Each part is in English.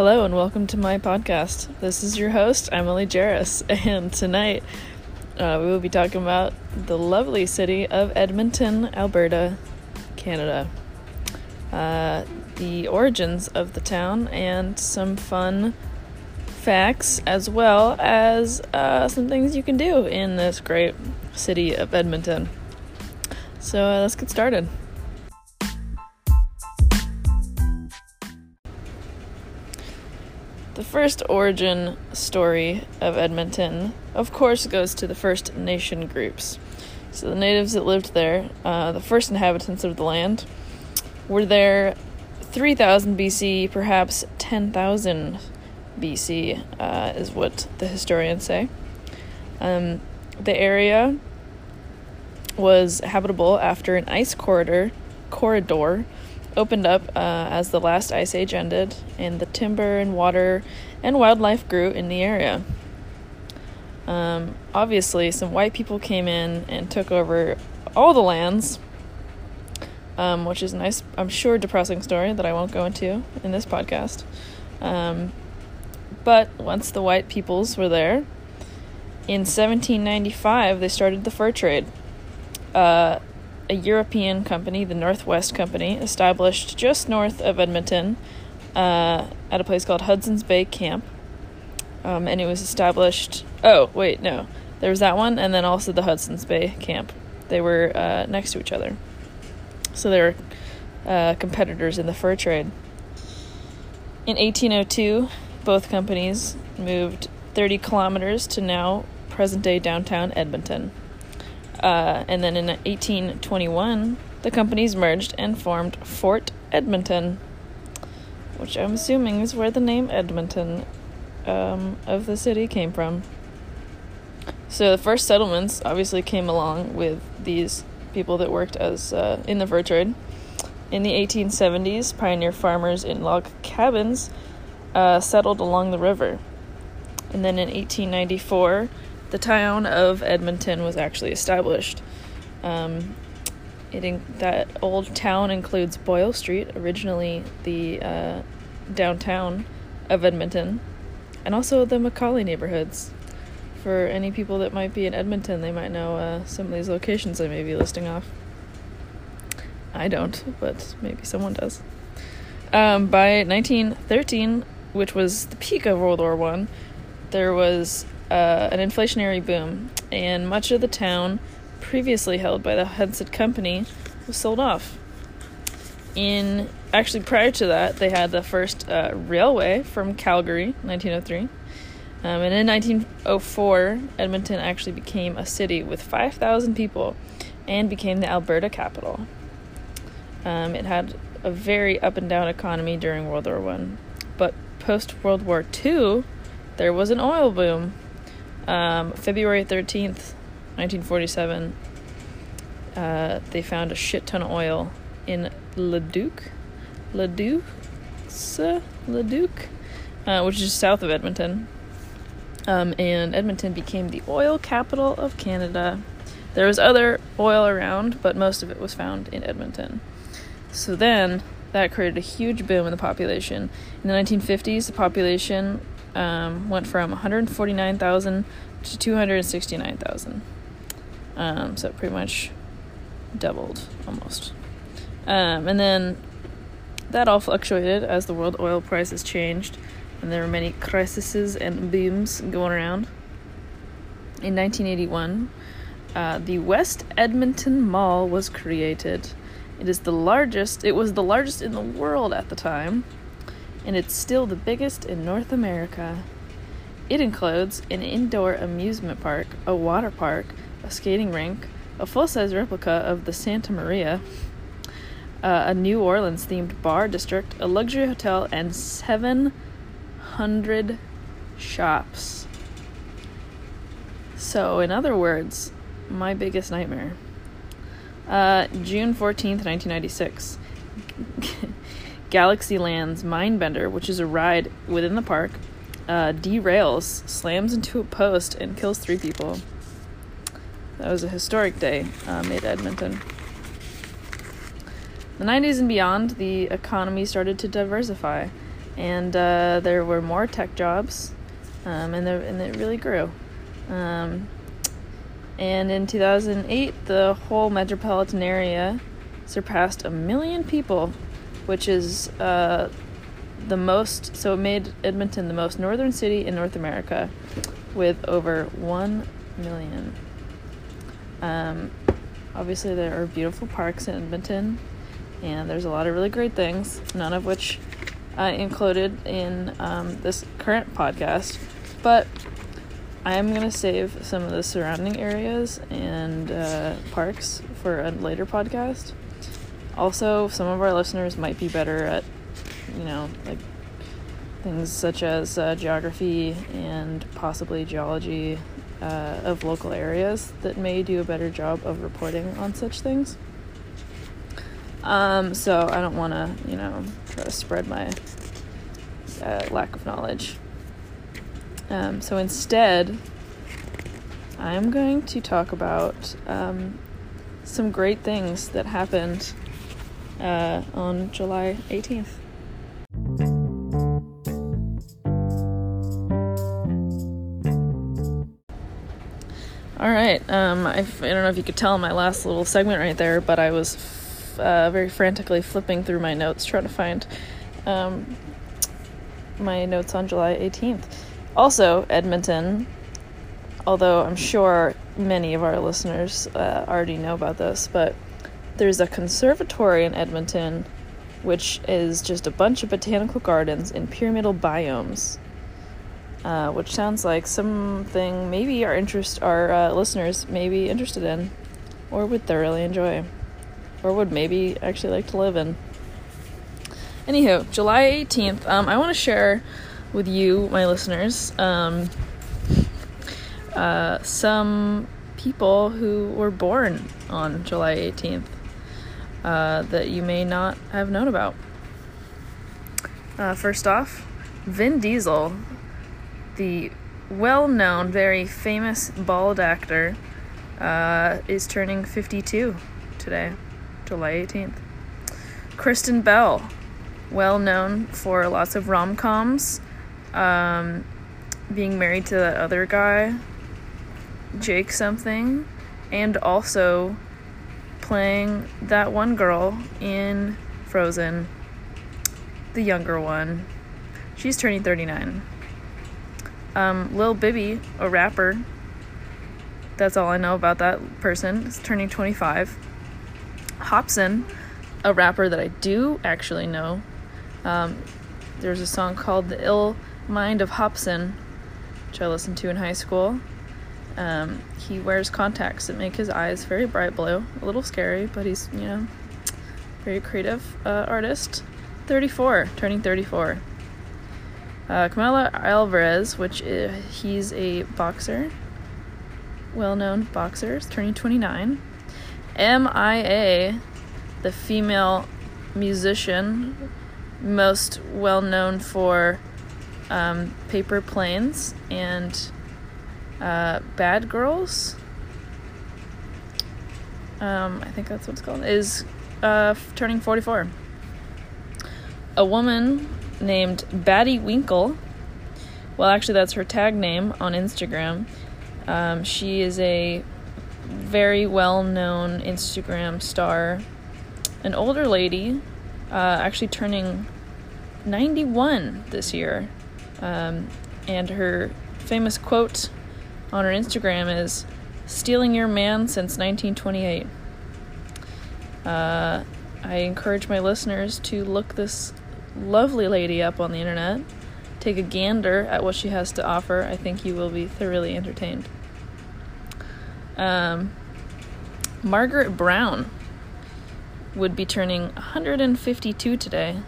Hello and welcome to my podcast. This is your host, Emily Jarris, and tonight uh, we will be talking about the lovely city of Edmonton, Alberta, Canada. Uh, the origins of the town and some fun facts, as well as uh, some things you can do in this great city of Edmonton. So uh, let's get started. First origin story of Edmonton, of course, goes to the First Nation groups. So, the natives that lived there, uh, the first inhabitants of the land, were there 3000 BC, perhaps 10,000 BC, uh, is what the historians say. Um, the area was habitable after an ice corridor corridor opened up uh, as the last ice age ended, and the timber and water and wildlife grew in the area. Um, obviously, some white people came in and took over all the lands, um, which is a nice, I'm sure, depressing story that I won't go into in this podcast. Um, but once the white peoples were there, in 1795, they started the fur trade. Uh, a European company, the Northwest Company, established just north of Edmonton uh, at a place called Hudson's Bay Camp. Um, and it was established. Oh, wait, no. There was that one, and then also the Hudson's Bay Camp. They were uh, next to each other. So they were uh, competitors in the fur trade. In 1802, both companies moved 30 kilometers to now present day downtown Edmonton. Uh, and then in 1821, the companies merged and formed Fort Edmonton, which I'm assuming is where the name Edmonton um, of the city came from. So the first settlements obviously came along with these people that worked as uh, in the fur trade. In the 1870s, pioneer farmers in log cabins uh, settled along the river. And then in 1894, the town of Edmonton was actually established. Um, it in, that old town includes Boyle Street, originally the uh, downtown of Edmonton, and also the McCauley neighborhoods. For any people that might be in Edmonton, they might know uh, some of these locations I may be listing off. I don't, but maybe someone does. Um, by 1913, which was the peak of World War One, there was uh, an inflationary boom, and much of the town, previously held by the Hudson Company, was sold off. In actually prior to that, they had the first uh, railway from Calgary, 1903. Um, and in 1904, Edmonton actually became a city with 5,000 people and became the Alberta capital. Um, it had a very up and down economy during World War One, but post World War Two, there was an oil boom. Um, February 13th, 1947, uh, they found a shit ton of oil in Leduc, Leduc, Leduc, uh, which is south of Edmonton. Um, and Edmonton became the oil capital of Canada. There was other oil around, but most of it was found in Edmonton. So then that created a huge boom in the population. In the 1950s, the population um, went from 149,000 to 269,000. Um, so it pretty much doubled almost. Um, and then that all fluctuated as the world oil prices changed, and there were many crises and booms going around. In 1981, uh, the West Edmonton Mall was created. It is the largest. It was the largest in the world at the time and it's still the biggest in North America. It includes an indoor amusement park, a water park, a skating rink, a full size replica of the Santa Maria, uh, a New Orleans themed bar district, a luxury hotel, and 700 shops. So, in other words, my biggest nightmare. Uh, June 14th, 1996. Galaxyland's Mindbender, which is a ride within the park, uh, derails, slams into a post, and kills three people. That was a historic day um, in Edmonton. The 90s and beyond, the economy started to diversify, and uh, there were more tech jobs, um, and, there, and it really grew. Um, and in 2008, the whole metropolitan area surpassed a million people, which is uh, the most, so it made Edmonton the most northern city in North America with over 1 million. Um, obviously, there are beautiful parks in Edmonton, and there's a lot of really great things, none of which I included in um, this current podcast. But I'm going to save some of the surrounding areas and uh, parks for a later podcast. Also, some of our listeners might be better at, you know, like things such as uh, geography and possibly geology uh, of local areas that may do a better job of reporting on such things. Um, so I don't want to, you know, try to spread my uh, lack of knowledge. Um, so instead, I'm going to talk about um, some great things that happened uh, on July 18th. All right. Um, I, don't know if you could tell my last little segment right there, but I was f- uh, very frantically flipping through my notes trying to find um, my notes on July 18th. Also, Edmonton, although I'm sure many of our listeners uh, already know about this, but there's a conservatory in Edmonton which is just a bunch of botanical gardens in pyramidal biomes uh, which sounds like something maybe our interest our uh, listeners may be interested in, or would thoroughly enjoy, or would maybe actually like to live in. Anywho, July 18th, um, I want to share with you, my listeners, um, uh, some people who were born on July 18th uh, that you may not have known about. Uh, first off, Vin Diesel the well known, very famous bald actor, uh, is turning 52 today, July 18th. Kristen Bell, well known for lots of rom coms, um, being married to that other guy, Jake something, and also playing that one girl in Frozen, the younger one. She's turning 39. Um, Lil Bibby, a rapper. That's all I know about that person. Is turning 25. Hopsin, a rapper that I do actually know. Um, there's a song called "The Ill Mind of Hopsin," which I listened to in high school. Um, he wears contacts that make his eyes very bright blue. A little scary, but he's you know very creative uh, artist. 34, turning 34. Uh, Alvarez, which is, he's a boxer, well-known boxer, is turning 29. MIA, the female musician, most well known for um, Paper Planes and uh, Bad Girls. Um, I think that's what it's called. Is uh, turning 44. A woman named Baddie Winkle. Well, actually, that's her tag name on Instagram. Um, she is a very well known Instagram star, an older lady, uh, actually turning 91 this year. Um, and her famous quote on her Instagram is Stealing your man since 1928. Uh, I encourage my listeners to look this lovely lady up on the internet. Take a gander at what she has to offer. I think you will be thoroughly entertained. Um, Margaret Brown would be turning 152 today.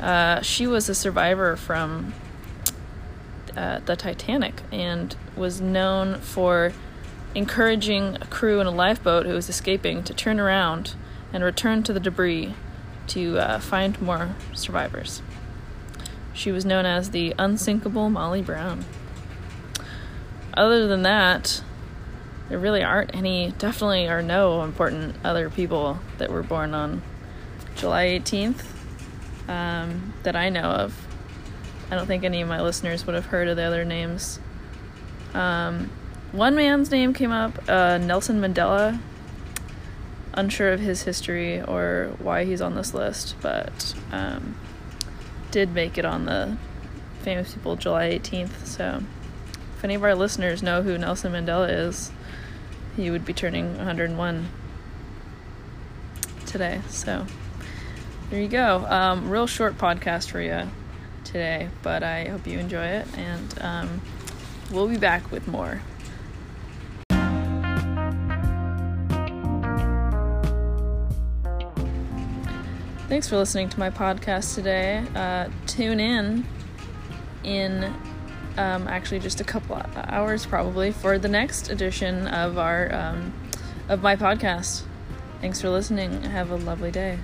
Uh, she was a survivor from uh, the Titanic and was known for encouraging a crew in a lifeboat who was escaping to turn around and return to the debris to uh, find more survivors. She was known as the unsinkable Molly Brown. Other than that, there really aren't any, definitely are no important other people that were born on July 18th um, that I know of. I don't think any of my listeners would have heard of the other names. Um, one man's name came up, uh, Nelson Mandela. Unsure of his history or why he's on this list, but um, did make it on the famous people July 18th. So, if any of our listeners know who Nelson Mandela is, he would be turning 101 today. So, there you go. Um, real short podcast for you today, but I hope you enjoy it, and um, we'll be back with more. Thanks for listening to my podcast today. Uh, tune in in um, actually just a couple hours probably for the next edition of our um, of my podcast. Thanks for listening. Have a lovely day.